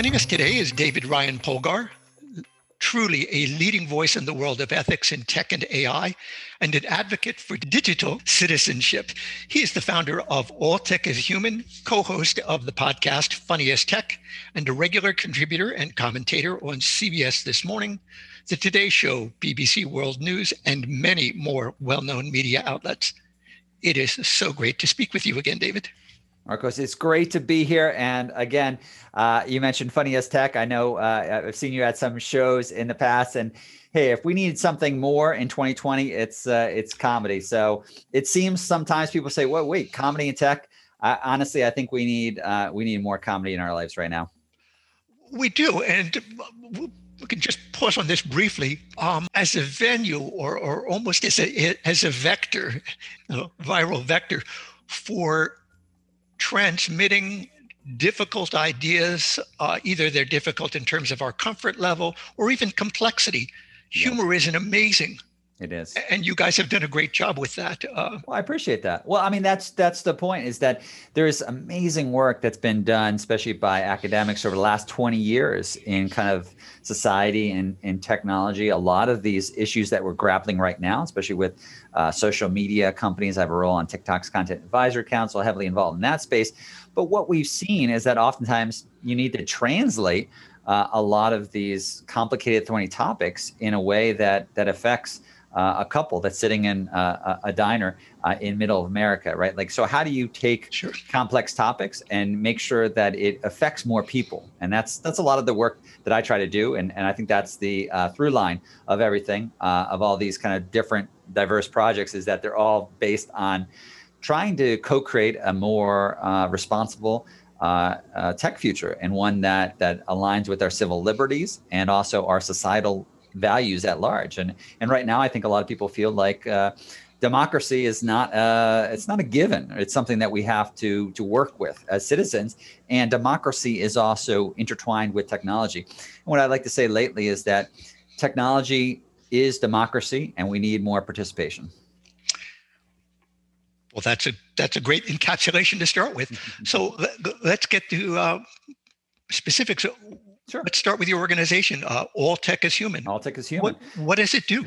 Joining us today is David Ryan Polgar, truly a leading voice in the world of ethics in tech and AI, and an advocate for digital citizenship. He is the founder of All Tech is Human, co host of the podcast Funny as Tech, and a regular contributor and commentator on CBS This Morning, The Today Show, BBC World News, and many more well known media outlets. It is so great to speak with you again, David. Marcos, it's great to be here. And again, uh, you mentioned Funny as Tech. I know uh, I've seen you at some shows in the past. And hey, if we need something more in 2020, it's uh, it's comedy. So it seems sometimes people say, "Well, wait, comedy and tech." honestly, I think we need uh, we need more comedy in our lives right now. We do, and we can just pause on this briefly. Um, as a venue, or or almost as a as a vector, a viral vector for transmitting difficult ideas. Uh, either they're difficult in terms of our comfort level or even complexity. Humor is an amazing. It is, and you guys have done a great job with that. Uh, well, I appreciate that. Well, I mean, that's that's the point. Is that there is amazing work that's been done, especially by academics over the last twenty years in kind of society and, and technology. A lot of these issues that we're grappling right now, especially with uh, social media companies. I have a role on TikTok's Content Advisory Council, heavily involved in that space. But what we've seen is that oftentimes you need to translate uh, a lot of these complicated, thorny topics in a way that that affects uh, a couple that's sitting in uh, a diner uh, in middle of America, right? Like, so how do you take sure. complex topics and make sure that it affects more people? And that's that's a lot of the work that I try to do, and and I think that's the uh, through line of everything uh, of all these kind of different diverse projects is that they're all based on trying to co-create a more uh, responsible. tech future and one that that aligns with our civil liberties and also our societal values at large. And and right now, I think a lot of people feel like uh, democracy is not uh, it's not a given. It's something that we have to to work with as citizens. And democracy is also intertwined with technology. And what I'd like to say lately is that technology is democracy, and we need more participation. Well, that's a that's a great encapsulation to start with. so let, us get to uh, specifics. Sure. Let's start with your organization. Uh, All Tech is Human. All Tech is Human. What, what does it do?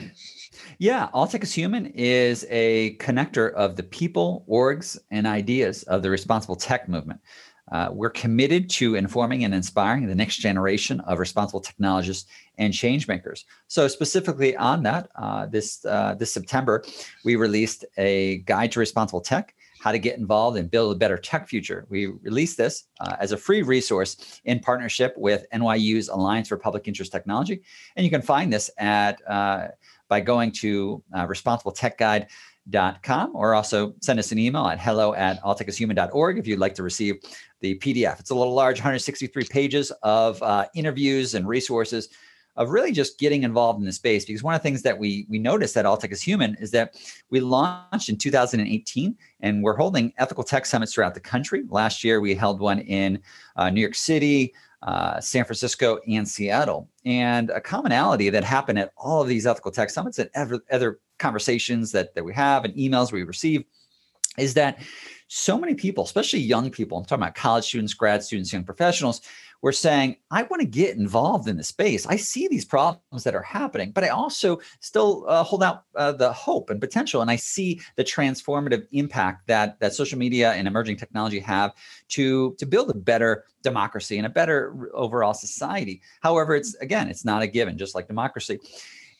Yeah, All Tech is Human is a connector of the people, orgs, and ideas of the responsible tech movement. Uh, we're committed to informing and inspiring the next generation of responsible technologists and change makers. So, specifically on that, uh, this uh, this September, we released a guide to responsible tech how to get involved and build a better tech future. We released this uh, as a free resource in partnership with NYU's Alliance for Public Interest Technology. And you can find this at uh, by going to uh, responsibletechguide.com or also send us an email at hello at alltechishuman.org if you'd like to receive the PDF. It's a little large, 163 pages of uh, interviews and resources of really just getting involved in the space because one of the things that we we noticed at All Tech is Human is that we launched in 2018 and we're holding ethical tech summits throughout the country. Last year we held one in uh, New York City, uh, San Francisco, and Seattle. And a commonality that happened at all of these ethical tech summits and other, other conversations that, that we have and emails we receive is that so many people, especially young people, I'm talking about college students, grad students, young professionals, were saying, I want to get involved in the space. I see these problems that are happening, but I also still uh, hold out uh, the hope and potential. And I see the transformative impact that, that social media and emerging technology have to, to build a better democracy and a better overall society. However, it's again, it's not a given, just like democracy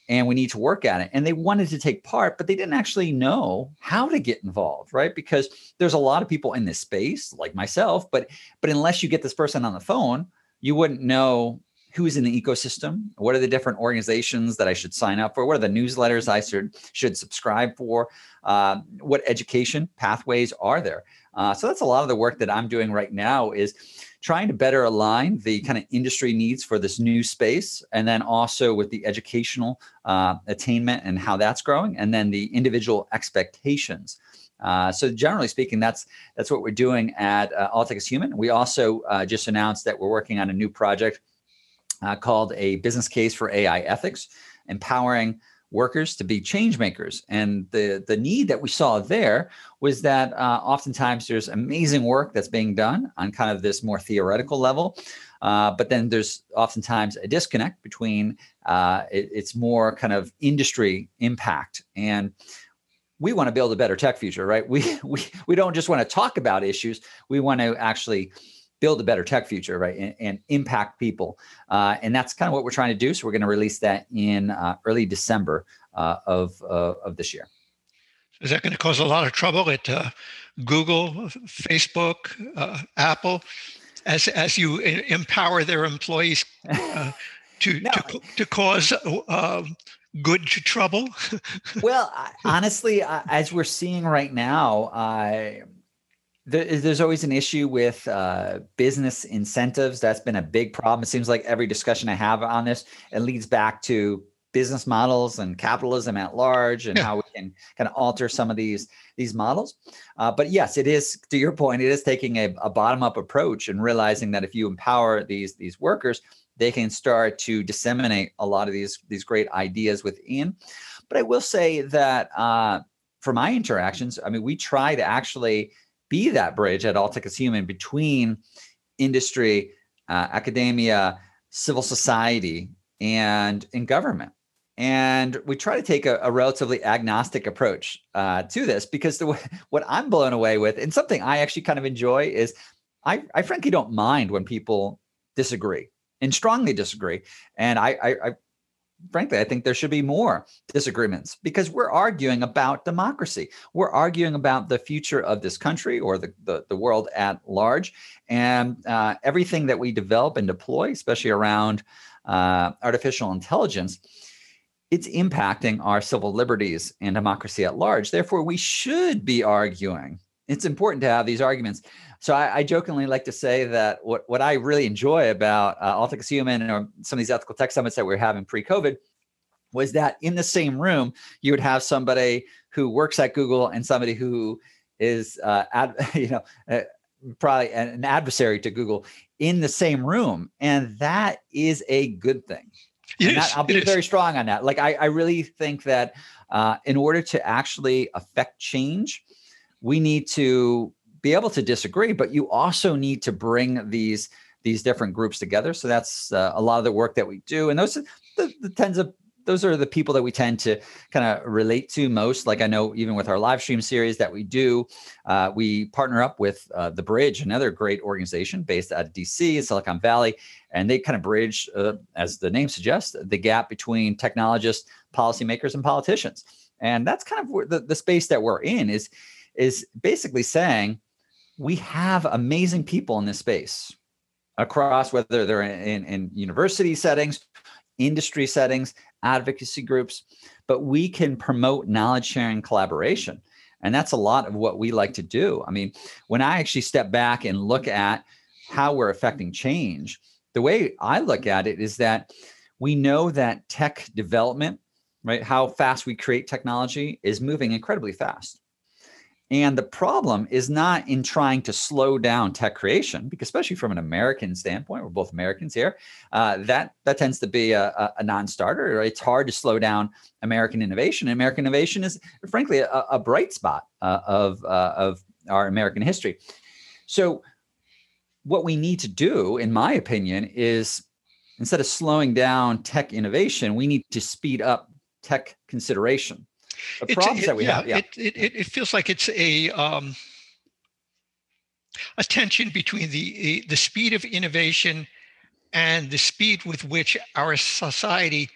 and we need to work at it. And they wanted to take part, but they didn't actually know how to get involved, right? Because there's a lot of people in this space, like myself, but but unless you get this person on the phone, you wouldn't know who's in the ecosystem. What are the different organizations that I should sign up for? What are the newsletters I should should subscribe for? Uh, what education pathways are there? Uh, so that's a lot of the work that I'm doing right now is trying to better align the kind of industry needs for this new space, and then also with the educational uh, attainment and how that's growing, and then the individual expectations. Uh, so generally speaking, that's that's what we're doing at uh, All Tech is Human. We also uh, just announced that we're working on a new project uh, called a business case for AI ethics, empowering workers to be change makers. And the, the need that we saw there was that uh, oftentimes there's amazing work that's being done on kind of this more theoretical level. Uh, but then there's oftentimes a disconnect between uh, it, it's more kind of industry impact. And we want to build a better tech future, right? We, we, we don't just want to talk about issues, we want to actually build a better tech future, right, and, and impact people. Uh, and that's kind of what we're trying to do. So we're going to release that in uh, early December uh, of uh, of this year. Is that going to cause a lot of trouble at uh, Google, Facebook, uh, Apple, as as you empower their employees to, no. to to cause? Um, good to trouble? well, honestly, as we're seeing right now, there's always an issue with uh, business incentives. That's been a big problem. It seems like every discussion I have on this, it leads back to business models and capitalism at large, and yeah. how we can kind of alter some of these these models. Uh, but yes, it is to your point. It is taking a, a bottom up approach and realizing that if you empower these these workers, they can start to disseminate a lot of these these great ideas within. But I will say that uh, for my interactions, I mean, we try to actually be that bridge at All Human between industry, uh, academia, civil society, and in government. And we try to take a, a relatively agnostic approach uh, to this because the, what I'm blown away with, and something I actually kind of enjoy, is I, I frankly don't mind when people disagree and strongly disagree. And I, I frankly, I think there should be more disagreements because we're arguing about democracy. We're arguing about the future of this country or the, the, the world at large. And uh, everything that we develop and deploy, especially around uh, artificial intelligence, it's impacting our civil liberties and democracy at large. Therefore, we should be arguing. It's important to have these arguments. So I, I, jokingly like to say that what, what I really enjoy about uh, is Human or some of these ethical tech summits that we are having pre-COVID was that in the same room you would have somebody who works at Google and somebody who is uh, ad, you know uh, probably an adversary to Google in the same room, and that is a good thing. That, I'll be very strong on that. Like I, I really think that uh, in order to actually affect change, we need to be able to disagree, but you also need to bring these these different groups together. So that's uh, a lot of the work that we do, and those the, the tens of those are the people that we tend to kind of relate to most. Like I know, even with our live stream series that we do, uh, we partner up with uh, the Bridge, another great organization based out of DC, Silicon Valley, and they kind of bridge, uh, as the name suggests, the gap between technologists, policymakers, and politicians. And that's kind of the, the space that we're in is is basically saying we have amazing people in this space across whether they're in, in university settings, industry settings, advocacy groups, but we can promote knowledge sharing collaboration. And that's a lot of what we like to do. I mean, when I actually step back and look at how we're affecting change, the way I look at it is that we know that tech development, right, how fast we create technology is moving incredibly fast. And the problem is not in trying to slow down tech creation, because especially from an American standpoint, we're both Americans here. Uh, that that tends to be a, a, non-starter. It's hard to slow down American innovation. And American innovation is, frankly, a, a bright spot uh, of uh, of our American history. So, what we need to do, in my opinion, is instead of slowing down tech innovation, we need to speed up tech consideration the problems it, that we yeah, have. Yeah, it, it, it feels like it's a um, a tension between the the speed of innovation and the speed with which our society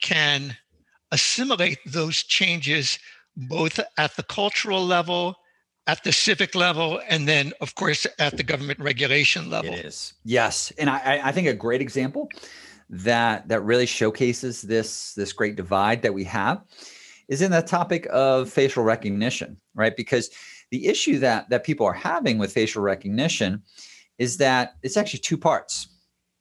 can assimilate those changes both at the cultural level at the civic level and then of course at the government regulation level it is yes and i i think a great example that that really showcases this this great divide that we have is in the topic of facial recognition, right? Because the issue that that people are having with facial recognition is that it's actually two parts.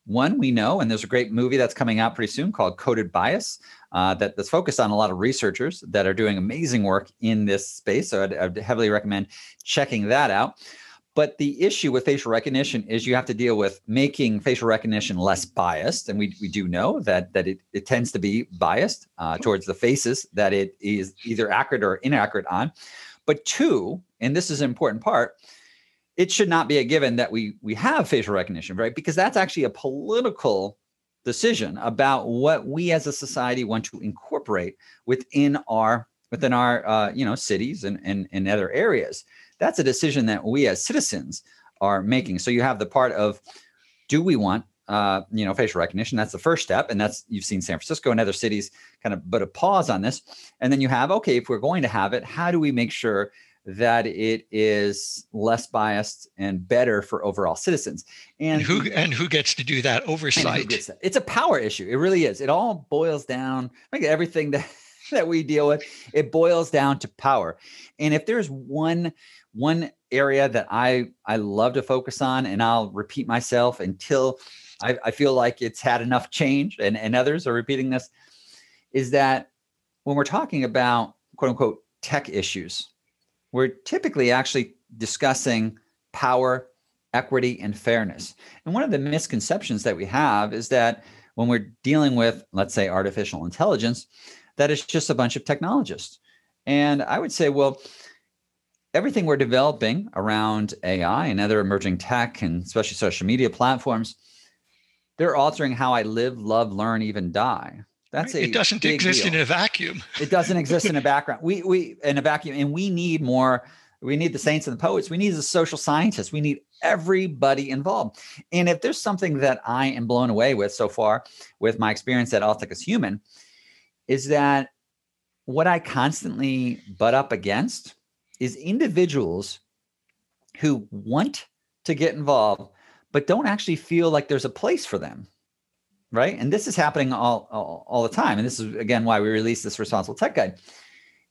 One, we know, and there's a great movie that's coming out pretty soon called Coded Bias uh, that, that's focused on a lot of researchers that are doing amazing work in this space. So I'd, I'd heavily recommend checking that out. But the issue with facial recognition is you have to deal with making facial recognition less biased. And we, we do know that, that it, it tends to be biased uh, towards the faces that it is either accurate or inaccurate on. But two, and this is an important part, it should not be a given that we we have facial recognition, right? Because that's actually a political decision about what we as a society want to incorporate within our within our uh, you know cities and, and and other areas that's a decision that we as citizens are making so you have the part of do we want uh, you know facial recognition that's the first step and that's you've seen san francisco and other cities kind of put a pause on this and then you have okay if we're going to have it how do we make sure that it is less biased and better for overall citizens. And, and who and who gets to do that oversight? It's a power issue. It really is. It all boils down like everything that that we deal with. It boils down to power. And if there's one one area that I I love to focus on, and I'll repeat myself until I, I feel like it's had enough change, and and others are repeating this, is that when we're talking about quote unquote tech issues we're typically actually discussing power, equity, and fairness. And one of the misconceptions that we have is that when we're dealing with, let's say, artificial intelligence, that it's just a bunch of technologists. And I would say, well, everything we're developing around AI and other emerging tech and especially social media platforms, they're altering how I live, love, learn, even die. That's a it doesn't exist deal. in a vacuum. it doesn't exist in a background. We we in a vacuum, and we need more. We need the saints and the poets. We need the social scientists. We need everybody involved. And if there's something that I am blown away with so far with my experience at All Tech is Human, is that what I constantly butt up against is individuals who want to get involved, but don't actually feel like there's a place for them right? And this is happening all, all, all the time. And this is again why we released this responsible tech guide,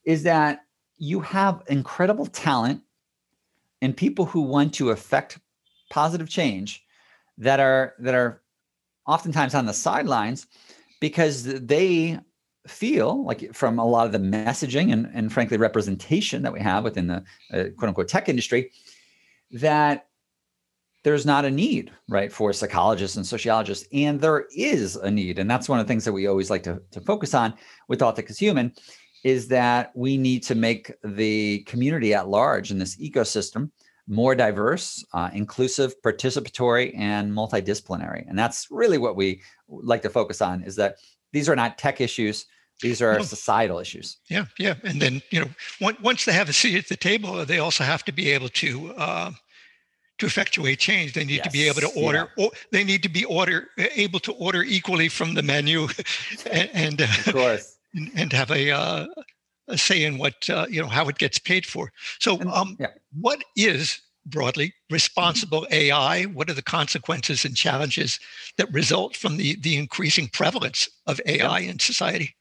is that you have incredible talent and people who want to affect positive change that are that are oftentimes on the sidelines because they feel like from a lot of the messaging and, and frankly representation that we have within the uh, quote unquote tech industry that there's not a need, right, for psychologists and sociologists. And there is a need. And that's one of the things that we always like to, to focus on with Tech is Human is that we need to make the community at large in this ecosystem more diverse, uh, inclusive, participatory, and multidisciplinary. And that's really what we like to focus on is that these are not tech issues. These are no. societal issues. Yeah, yeah. And then, you know, once they have a seat at the table, they also have to be able to uh, to effectuate change they need yes. to be able to order yeah. or they need to be order able to order equally from the menu and, and of course and have a, uh, a say in what uh, you know how it gets paid for so um, yeah. what is broadly responsible ai what are the consequences and challenges that result from the the increasing prevalence of ai in society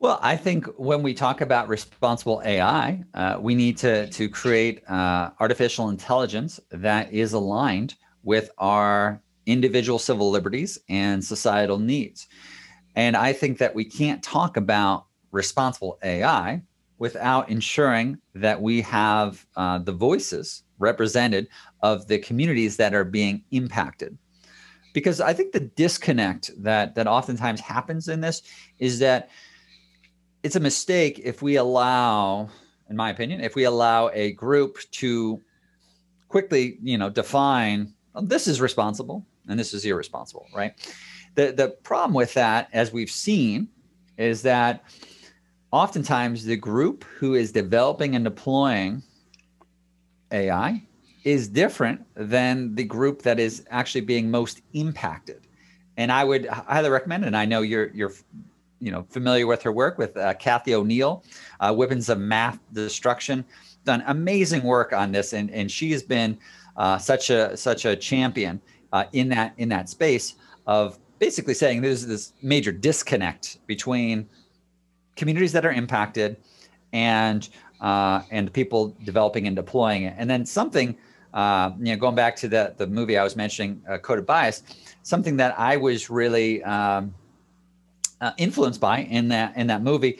well, I think when we talk about responsible AI, uh, we need to to create uh, artificial intelligence that is aligned with our individual civil liberties and societal needs. And I think that we can't talk about responsible AI without ensuring that we have uh, the voices represented of the communities that are being impacted. Because I think the disconnect that that oftentimes happens in this is that it's a mistake if we allow, in my opinion, if we allow a group to quickly, you know, define well, this is responsible and this is irresponsible, right? The the problem with that, as we've seen, is that oftentimes the group who is developing and deploying AI is different than the group that is actually being most impacted. And I would highly recommend, and I know you're you're you know familiar with her work with uh, Cathy O'Neil, uh, Weapons of Math Destruction, done amazing work on this, and and she has been uh, such a such a champion uh, in that in that space of basically saying there's this major disconnect between communities that are impacted and uh, and people developing and deploying it, and then something. Uh, you know, going back to the the movie I was mentioning, Coded Bias, something that I was really um, uh, influenced by in that in that movie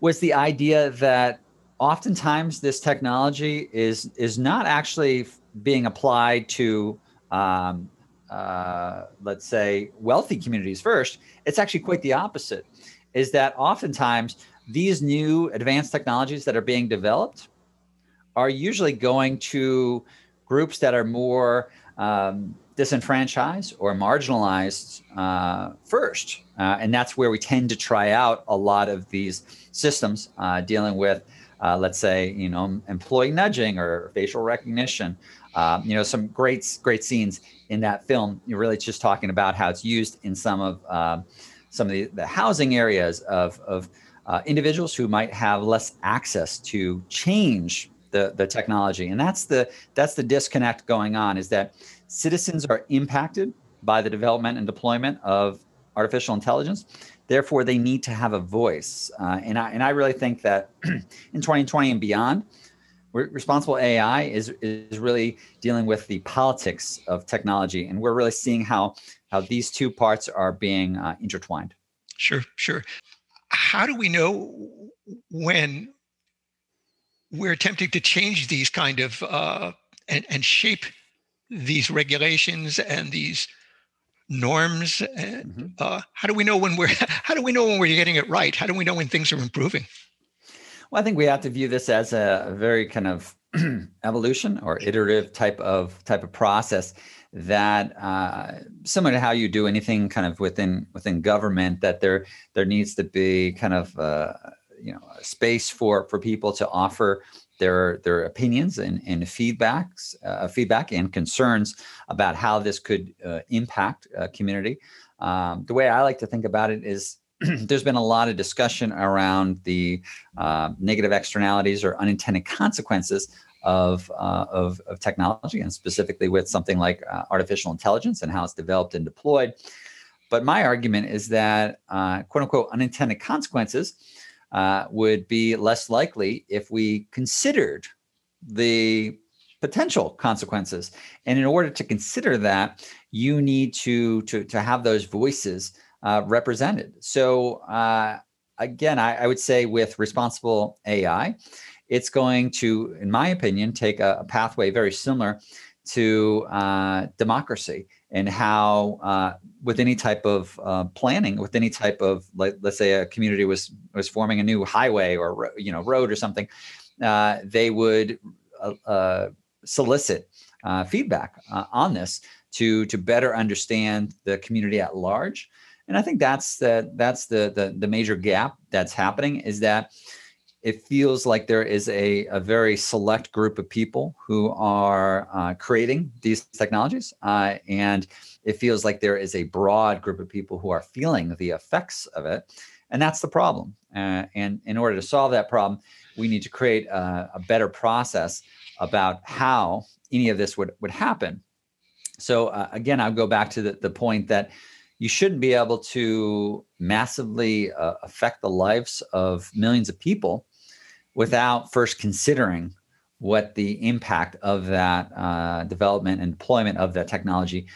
was the idea that oftentimes this technology is is not actually being applied to um, uh, let's say wealthy communities first it's actually quite the opposite is that oftentimes these new advanced technologies that are being developed are usually going to groups that are more um, disenfranchised or marginalized uh, first. Uh, and that's where we tend to try out a lot of these systems uh, dealing with, uh, let's say, you know, employee nudging or facial recognition. Um, you know, some great, great scenes in that film. You're really just talking about how it's used in some of um, some of the, the housing areas of, of uh, individuals who might have less access to change the, the technology. And that's the that's the disconnect going on is that citizens are impacted by the development and deployment of artificial intelligence. Therefore, they need to have a voice. Uh, and, I, and I really think that in 2020 and beyond, responsible AI is, is really dealing with the politics of technology. And we're really seeing how, how these two parts are being uh, intertwined. Sure, sure. How do we know when we're attempting to change these kind of uh, and, and shape these regulations and these norms and mm-hmm. uh, how do we know when we're how do we know when we're getting it right how do we know when things are improving well i think we have to view this as a very kind of evolution or iterative type of type of process that uh, similar to how you do anything kind of within within government that there there needs to be kind of uh, you know space for for people to offer their their opinions and, and feedbacks uh, feedback and concerns about how this could uh, impact a community. Um, the way i like to think about it is there's been a lot of discussion around the uh, negative externalities or unintended consequences of, uh, of, of, technology and specifically with something like uh, artificial intelligence and how it's developed and deployed but my argument is that uh, quote unquote unintended consequences uh, would be less likely if we considered the potential consequences. And in order to consider that, you need to to, to have those voices uh, represented. So uh, again, I, I, would say with responsible AI, it's going to, in my opinion, take a, a pathway very similar to uh, democracy and how uh, with any type of uh, planning with any type of like let's say a community was was forming a new highway or you know road or something uh, they would uh, uh, solicit feedback on this to to better understand the community at large and i think that's the that's the the, the major gap that's happening is that it feels like there is a, a very select group of people who are uh, creating these technologies. Uh, and it feels like there is a broad group of people who are feeling the effects of it. And that's the problem. Uh, and in order to solve that problem, we need to create a, a, better process about how any of this would, would happen. So, uh, again, I'll go back to the, the point that you shouldn't be able to massively uh, affect the lives of millions of people without first considering what the impact of that uh, development and deployment of that technology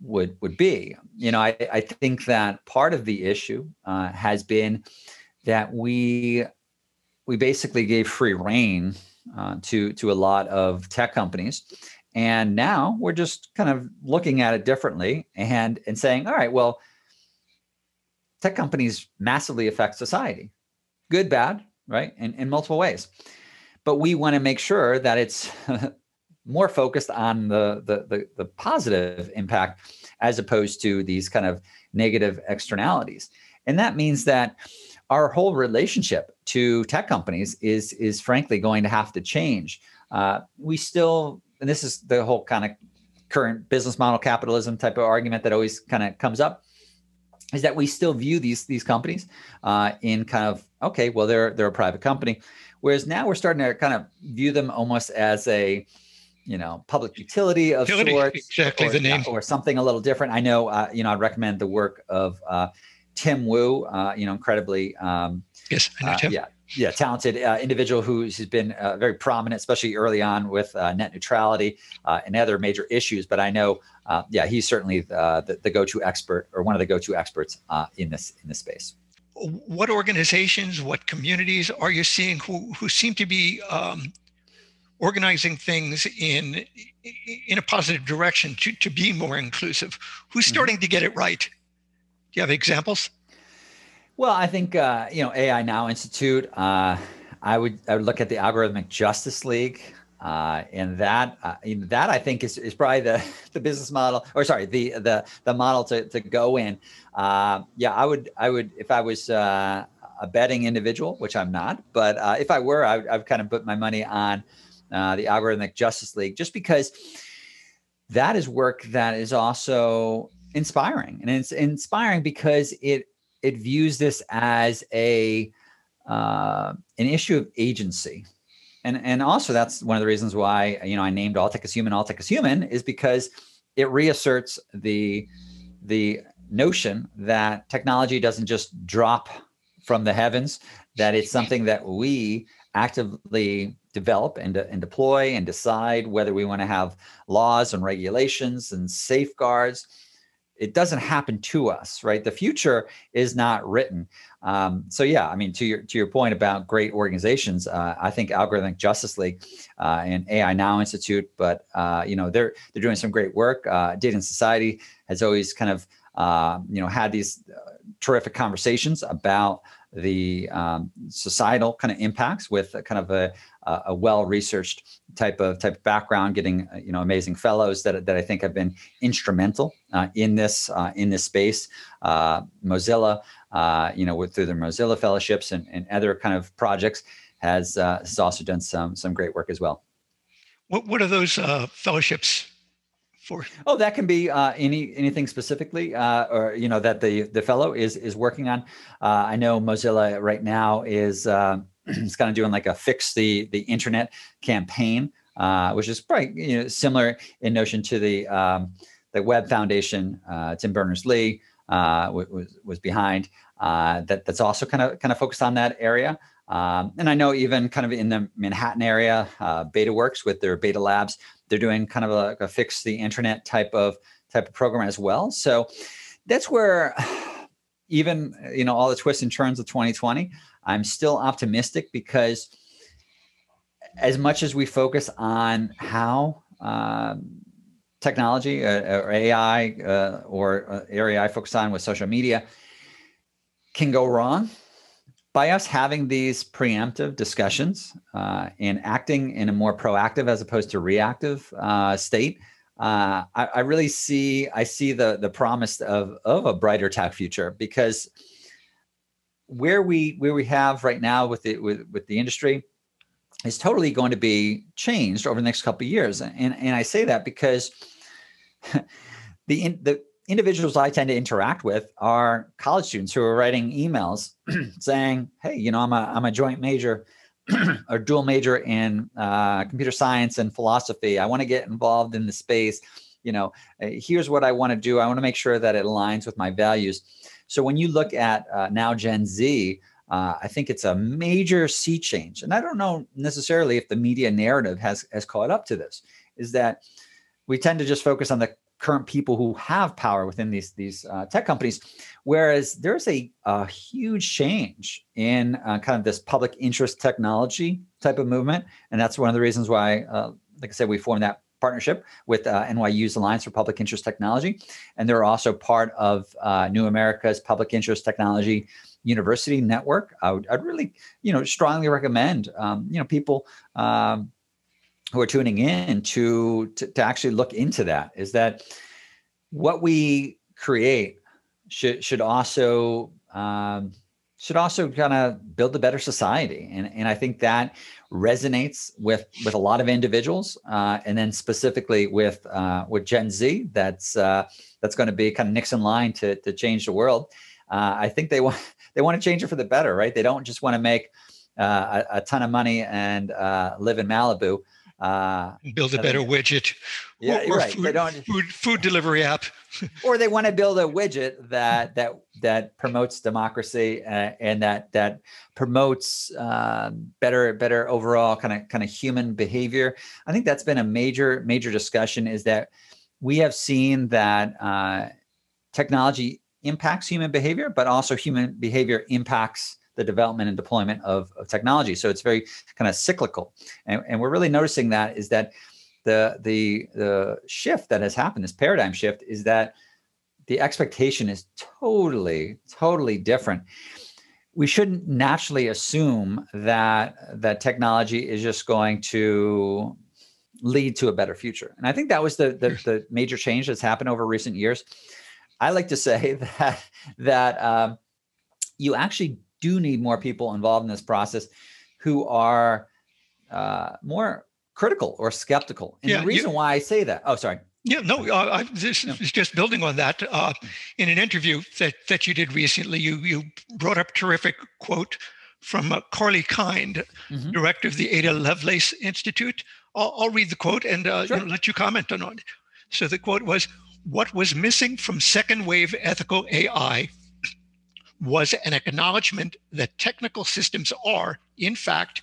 would would be. You know, I, I think that part of the issue uh, has been that we we basically gave free reign uh, to to a lot of tech companies, and now we're just kind of looking at it differently and and saying, all right, well, tech companies massively affect society, good, bad, right? In, in multiple ways. But we want to make sure that it's more focused on the, the, the, the positive impact as opposed to these kind of negative externalities. And that means that our whole relationship to tech companies is is frankly going to have to change. Uh, we still, and this is the whole kind of current business model capitalism type of argument that always kind of comes up is that we still view these these companies uh, in kind of okay, well they're they're a private company, whereas now we're starting to kind of view them almost as a you know public utility of utility, sorts, exactly or, the name, or something a little different. I know uh, you know I'd recommend the work of uh, Tim Wu, uh, you know incredibly um, yes, I know uh, Tim. yeah yeah, talented uh, individual who's been uh, very prominent, especially early on with uh, net neutrality uh, and other major issues. But I know, yeah, he's certainly the, the, the, go-to expert or one of the go-to experts in this in this space. what organizations, what communities are you seeing who, who seem to be um, organizing things in in a positive direction to, to be more inclusive? Who's mm-hmm. starting mm-hmm. to get it right? Do you have examples? Well, I think uh, you know AI Now Institute. Uh, I would I would look at the Algorithmic Justice League. Uh, and that uh, that I think is, is probably the, the business model, or sorry, the the the model to, to go in. Uh, yeah, I would I would if I was uh, a betting individual, which I'm not, but if I were, I would, I would kind of put my money on the Algorithmic Justice League, just because that is work that is also inspiring, and it's inspiring because it it views this as a uh, an issue of agency. And and also that's one of the reasons why you know I named All Tech is Human, All Tech is Human is because it reasserts the the notion that technology doesn't just drop from the heavens, that it's something that we actively develop and, and deploy and decide whether we want to have laws and regulations and safeguards it doesn't happen to us right? The future is not written. Um, so yeah i mean to your to your point about great organizations uh, i think algorithmic justice league uh, and ai now institute but uh, you know they're they're doing some great work. Uh, data and society has always kind of uh, you know had these uh, terrific conversations about the um, societal kind of impacts with kind of a, a well-researched type of type of background, getting uh, you know amazing fellows that, that I think have been instrumental uh, in this uh, in this space. Uh, Mozilla, uh, you know, with, through their Mozilla fellowships and, and other kind of projects, has uh, has also done some some great work as well. What what are those fellowships for? Oh, that can be uh, any anything specifically, uh, or you know that the the fellow is is working on. Uh, I know Mozilla right now is uh, is kind of doing like a fix the the internet campaign, uh, which is probably you know similar in notion to the um, the Web Foundation. Uh, Tim Berners Lee was was behind that. That's also kind of kind of focused on that area. Um, and I know even kind of in the Manhattan area, uh, BetaWorks with their Beta Labs, they're doing kind of a, a fix the internet type of type of program as well. So that's where even you know all the twists and turns of 2020, I'm still optimistic because as much as we focus on how um, technology uh, or AI uh, or uh, area I focus on with social media can go wrong by us having these preemptive discussions uh, and acting in a more proactive as opposed to reactive uh, state, uh, I, I, really see I see the the promise of of a brighter tech future because where we where we have right now with the with, with the industry is totally going to be changed over the next couple of years, and and I say that because the in, the individuals I tend to interact with are college students who are writing emails saying, "Hey, you know, I'm a I'm a joint major or dual major in uh, computer science and philosophy. I want to get involved in the space. You know, uh, here's what I want to do. I want to make sure that it aligns with my values." So when you look at uh, now Gen Z. Uh, I think it's a major sea change, and I don't know necessarily if the media narrative has has caught up to this. Is that we tend to just focus on the current people who have power within these these uh, tech companies whereas there's a, a huge change in uh, kind of this public interest technology type of movement and that's one of the reasons why uh, like i said we formed that partnership with uh, nyu's alliance for public interest technology and they're also part of uh, new america's public interest technology university network. I would I'd really you know strongly recommend um, you know people um, who are tuning in to, to, to actually look into that is that what we create should should also um, should also kind of build a better society and and I think that resonates with with a lot of individuals uh, and then specifically with uh, with Gen Z that's uh, that's going to be kind of next in line to to change the world. Uh, I think they want they want to change it for the better, right? They don't just want to make uh, a, a, ton of money and uh, live in Malibu uh, build a better widget yeah or, or right. food, they food, food delivery app or they want to build a widget that that that promotes democracy uh, and that that promotes uh, better better overall kind of kind of human behavior i think that's been a major major discussion is that we have seen that uh, technology impacts human behavior, but also human behavior impacts the development and deployment of, of technology. So it's very kind of cyclical. And, and we're really noticing that is that the the the shift that has happened, this paradigm shift, is that the expectation is totally, totally different. We shouldn't naturally assume that that technology is just going to lead to a better future. And I think that was the, the, the major change that's happened over recent years. I like to say that that um, you actually do need more people involved in this process who are uh, more critical or skeptical. And yeah, the reason you, why I say that, oh, sorry. Yeah, no, uh, I, this yeah. is just building on that. Uh, in an interview that, that you did recently, you you brought up a terrific quote from uh, Carly Kind, mm-hmm. director of the Ada Lovelace Institute. I'll, I'll read the quote and uh, sure. you know, let you comment on it. So the quote was, "What was missing from second wave ethical AI was an acknowledgement that technical systems are, in fact,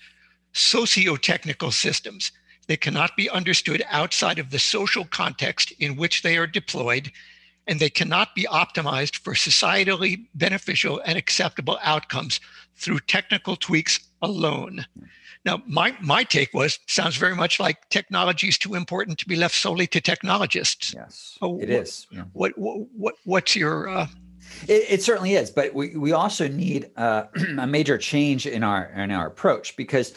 socio-technical systems." They cannot be understood outside of the social context in which they are deployed, and they cannot be optimized for societally beneficial and acceptable outcomes through technical tweaks alone. Now, my, my take was sounds very much like technology is too important to be left solely to technologists. Yes, it what, is. Yeah. What, what, what, what's your uh, it, it, certainly is, but we, we also need uh, a major change in our in our approach because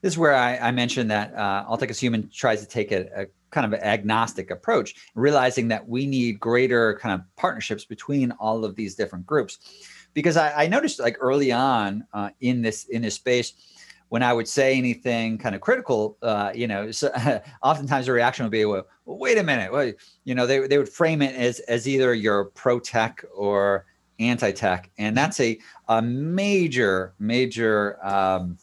this is where I, I mentioned that uh, is Human tries to take a, a kind of agnostic approach, realizing that we need greater kind of partnerships between all of these different groups. Because I, I noticed like early on uh, in this in this space, when I would say anything kind of critical, uh, you know, so, oftentimes the reaction would be, well, wait a minute, well, you know, they, they would frame it as as either you're pro tech or anti tech, and that's a a major major um,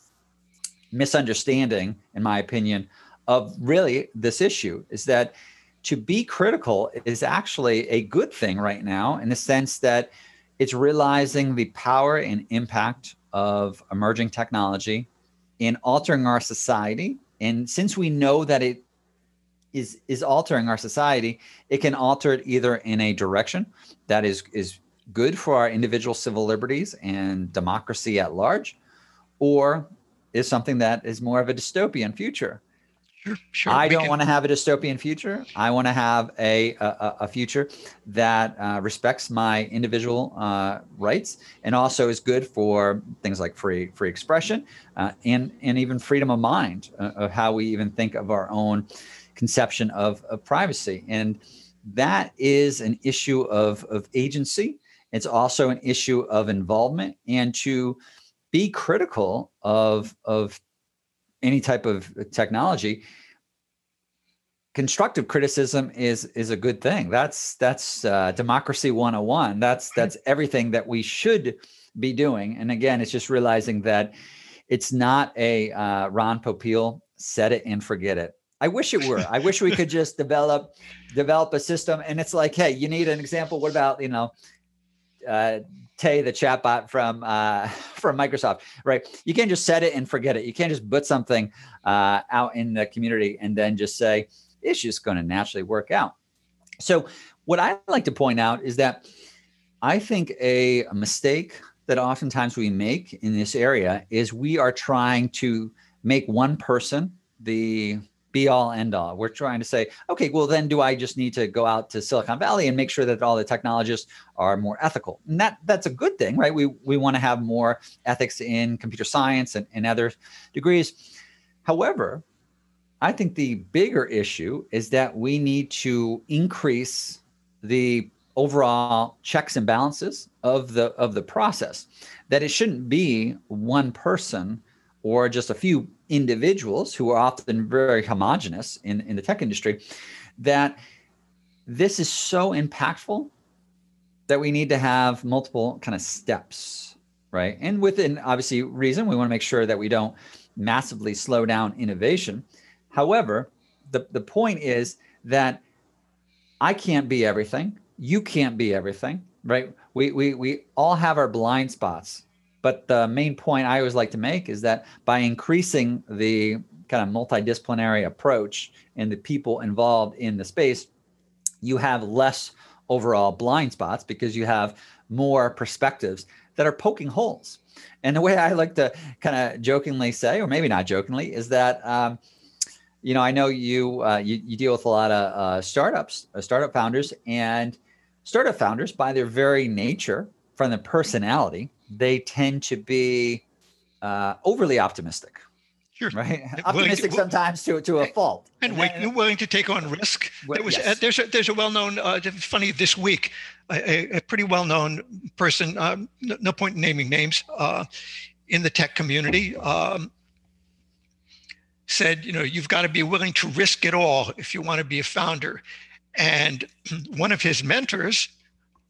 misunderstanding, in my opinion, of really this issue is that to be critical is actually a good thing right now in the sense that it's realizing the power and impact of emerging technology in altering our society. And since we know that it is is altering our society, it can alter it either in a direction that is is good for our individual civil liberties and democracy at large, or is something that is more of a dystopian future. Sure, sure. I don't can... want to have a dystopian future. I want to have a a, a future that uh, respects my individual uh, rights and also is good for things like free free expression uh, and and even freedom of mind uh, of how we even think of our own conception of, of privacy. And that is an issue of of agency. It's also an issue of involvement and to be critical of of any type of technology constructive criticism is is a good thing. That's that's uh, democracy 101 that's that's everything that we should be doing. And again it's just realizing that it's not a uh, ron popeil set it and forget it. I wish it were. I wish we could just develop develop a system. And it's like hey you need an example. What about you know uh, Tay, the chatbot from uh, from Microsoft, right? You can't just set it and forget it. You can't just put something uh, out in the community and then just say it's just going to naturally work out. So, what I like to point out is that I think a, a mistake that oftentimes we make in this area is we are trying to make one person the be all end all. We're trying to say, okay, well, then do I just need to go out to Silicon Valley and make sure that all the technologists are more ethical? And that that's a good thing, right? We we want to have more ethics in computer science and, and other degrees. However, I think the bigger issue is that we need to increase the overall checks and balances of the of the process. That it shouldn't be one person or just a few individuals who are often very homogenous in, in the tech industry, that this is so impactful that we need to have multiple kind of steps, right? And within obviously reason, we want to make sure that we don't massively slow down innovation. However, the, the point is that I can't be everything. You can't be everything, right? We, we, we all have our blind spots but the main point I always like to make is that by increasing the kind of multidisciplinary approach and the people involved in the space, you have less overall blind spots because you have more perspectives that are poking holes. And the way I like to kind of jokingly say, or maybe not jokingly, is that um, you know I know you, uh, you you deal with a lot of uh, startups, uh, startup founders, and startup founders by their very nature, from the personality, they tend to be uh, overly optimistic. Sure. Right. Optimistic to, sometimes to to a fault. And, and willing to take on risk. There was yes. uh, there's a there's a well known uh, funny this week a, a pretty well known person. Um, no, no, point in naming names uh, in the tech community. Um, said, you know, you've got to be willing to risk it all if you want to be a founder. And one of his mentors,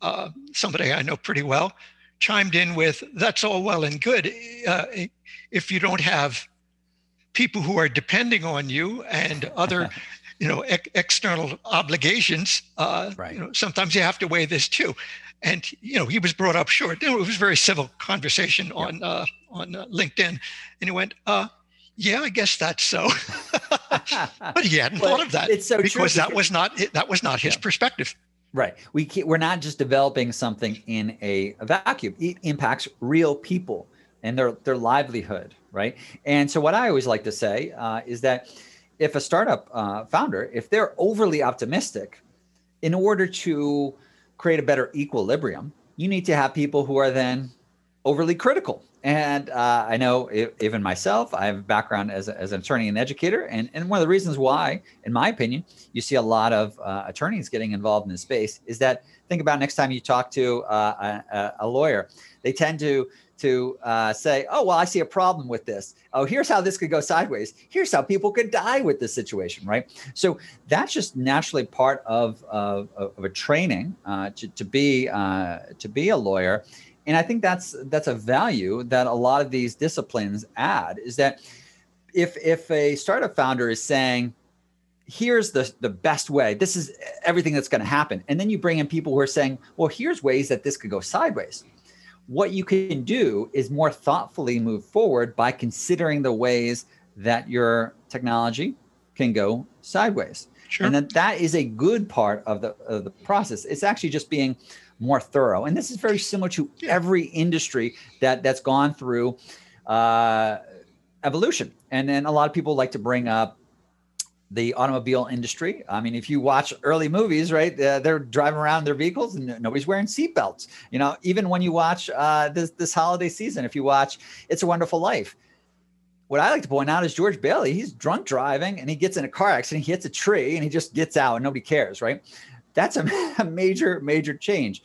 uh, somebody I know pretty well, chimed in with, "That's all well and good uh, if you don't have." people who are depending on you and other you know ex- external obligations uh, right. you know sometimes you have to weigh this too and you know he was brought up short it was a very civil conversation yeah. on uh, on uh, linkedin and he went uh, yeah i guess that's so but he hadn't thought of that it's so because true. that was not that was not his yeah. perspective right we we're not just developing something in a, a vacuum it impacts real people and their their livelihood, right? And so what I always like to say uh, is that if a startup uh, founder, if they're overly optimistic, in order to create a better equilibrium, you need to have people who are then overly critical. And uh, I know even myself, I have a background as, a, as an attorney and educator. And, and one of the reasons why, in my opinion, you see a lot of uh, attorneys getting involved in this space is that think about next time you talk to uh, a, a, lawyer, they tend to to uh, say, oh, well, I see a problem with this. Oh, here's how this could go sideways. Here's how people could die with this situation, right? So that's just naturally part of, of, of a training uh, to, to, be, uh, to be a lawyer. And I think that's, that's a value that a lot of these disciplines add is that if, if a startup founder is saying, here's the, the best way, this is everything that's going to happen. And then you bring in people who are saying, well, here's ways that this could go sideways what you can do is more thoughtfully move forward by considering the ways that your technology can go sideways. Sure. And that that is a good part of the of the process. It's actually just being more thorough. And this is very similar to yeah. every industry that that's gone through uh, evolution. And then a lot of people like to bring up the automobile industry. I mean, if you watch early movies, right, uh, they're driving around their vehicles and nobody's wearing seatbelts. You know, even when you watch uh, this this holiday season, if you watch It's a Wonderful Life, what I like to point out is George Bailey. He's drunk driving and he gets in a car accident, he hits a tree, and he just gets out and nobody cares, right? That's a, a major major change.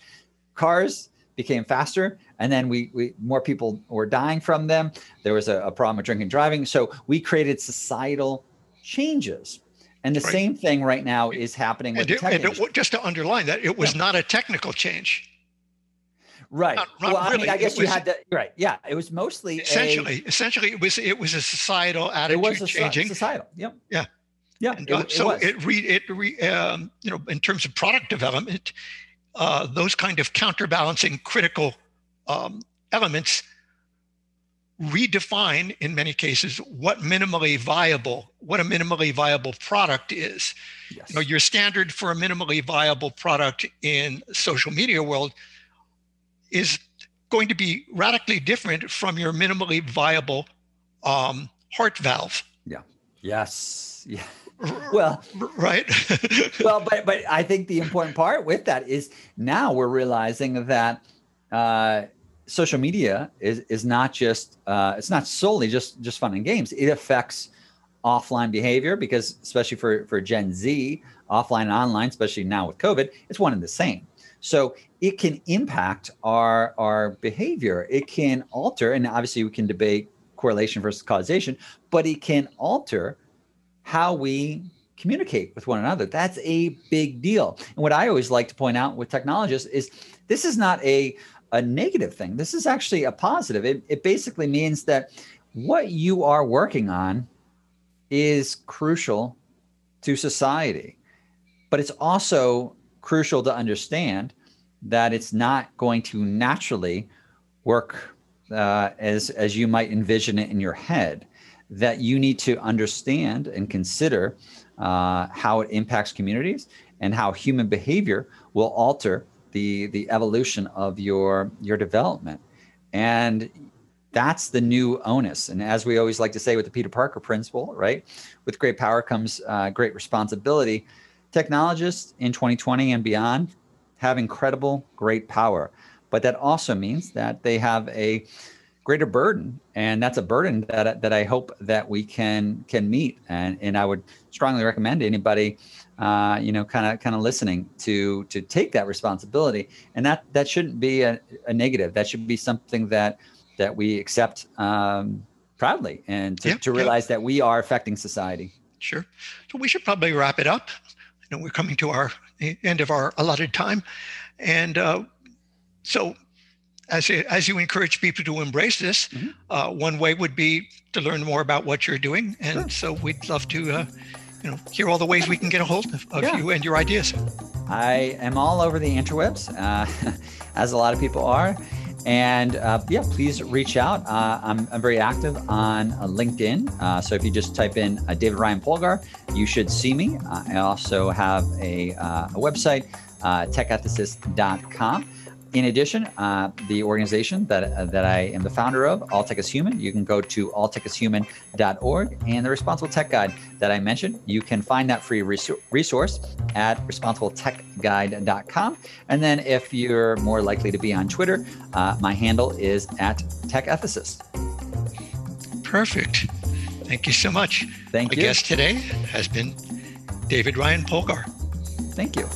Cars became faster and then we, we more people were dying from them there was a, a problem with drinking driving so we created societal changes. And the right. same thing right now is happening with and, it, and it, just to underline that, it was yeah. not a technical change. Right. Not, not well, really. I mean, I guess you had to. Right. Yeah. It was mostly essentially. A, essentially, it was it was a societal attitude it was a, changing. Societal. Yep. Yeah. Yeah. And, uh, so it, it re it re um, you know in terms of product development, uh, those kind of counterbalancing critical um, elements redefine in many cases what minimally viable what a minimally viable product is. Yes. you know your standard for a minimally viable product in social media world is going to be radically different from your minimally viable um, heart valve. Yeah. Yes. Yeah well right well but but i think the important part with that is now we're realizing that uh, social media is is not just uh, it's not solely just just fun and games. It affects offline behavior because especially for for Gen Z, offline and online, especially now with COVID, it's one and the same. So it can impact our our behavior. It can alter, and obviously we can debate correlation versus causation, but it can alter how we communicate with one another. That's a big deal. And what I always like to point out with technologists is this is not a a negative thing. This is actually a positive. It, it basically means that what you are working on is crucial to society, but it's also crucial to understand that it's not going to naturally work uh, as as you might envision it in your head. That you need to understand and consider uh, how it impacts communities and how human behavior will alter the the evolution of your your development. And that's the new onus. And as we always like to say with the peter parker principle right with great power comes uh, great responsibility. Technologists in 2020 and beyond have incredible great power. But that also means that they have a greater burden and that's a burden that, that i hope that we can can meet and, and i would strongly recommend anybody uh, you know, kind of kind of listening to to take that responsibility, and that that shouldn't be a, a negative. That should be something that that we accept um, proudly, and to, yeah, to realize yeah. that we are affecting society. Sure. So we should probably wrap it up. You know, we're coming to our end of our allotted time, and uh, so as as you encourage people to embrace this, mm-hmm. uh, one way would be to learn more about what you're doing, and sure. so we'd love to uh, you know, hear all the ways we can get a hold of, of yeah. you and your ideas. I am all over the interwebs, uh, as a lot of people are. And uh, yeah, please reach out. Uh, I'm, I'm, very active on uh, LinkedIn. Uh, so if you just type in uh, David Ryan Polgar, you should see me. I also have a, a website, techethicist.com. In addition, uh, the organization that, uh, that I am the founder of, All Tech is Human, you can go to alltechishuman.org. And the Responsible Tech Guide that I mentioned, you can find that free resource at responsibletechguide.com. And then if you're more likely to be on Twitter, uh, my handle is at TechEthicist. Perfect. Thank you so much. Thank my you. My guest today has been David Ryan Polgar. Thank you.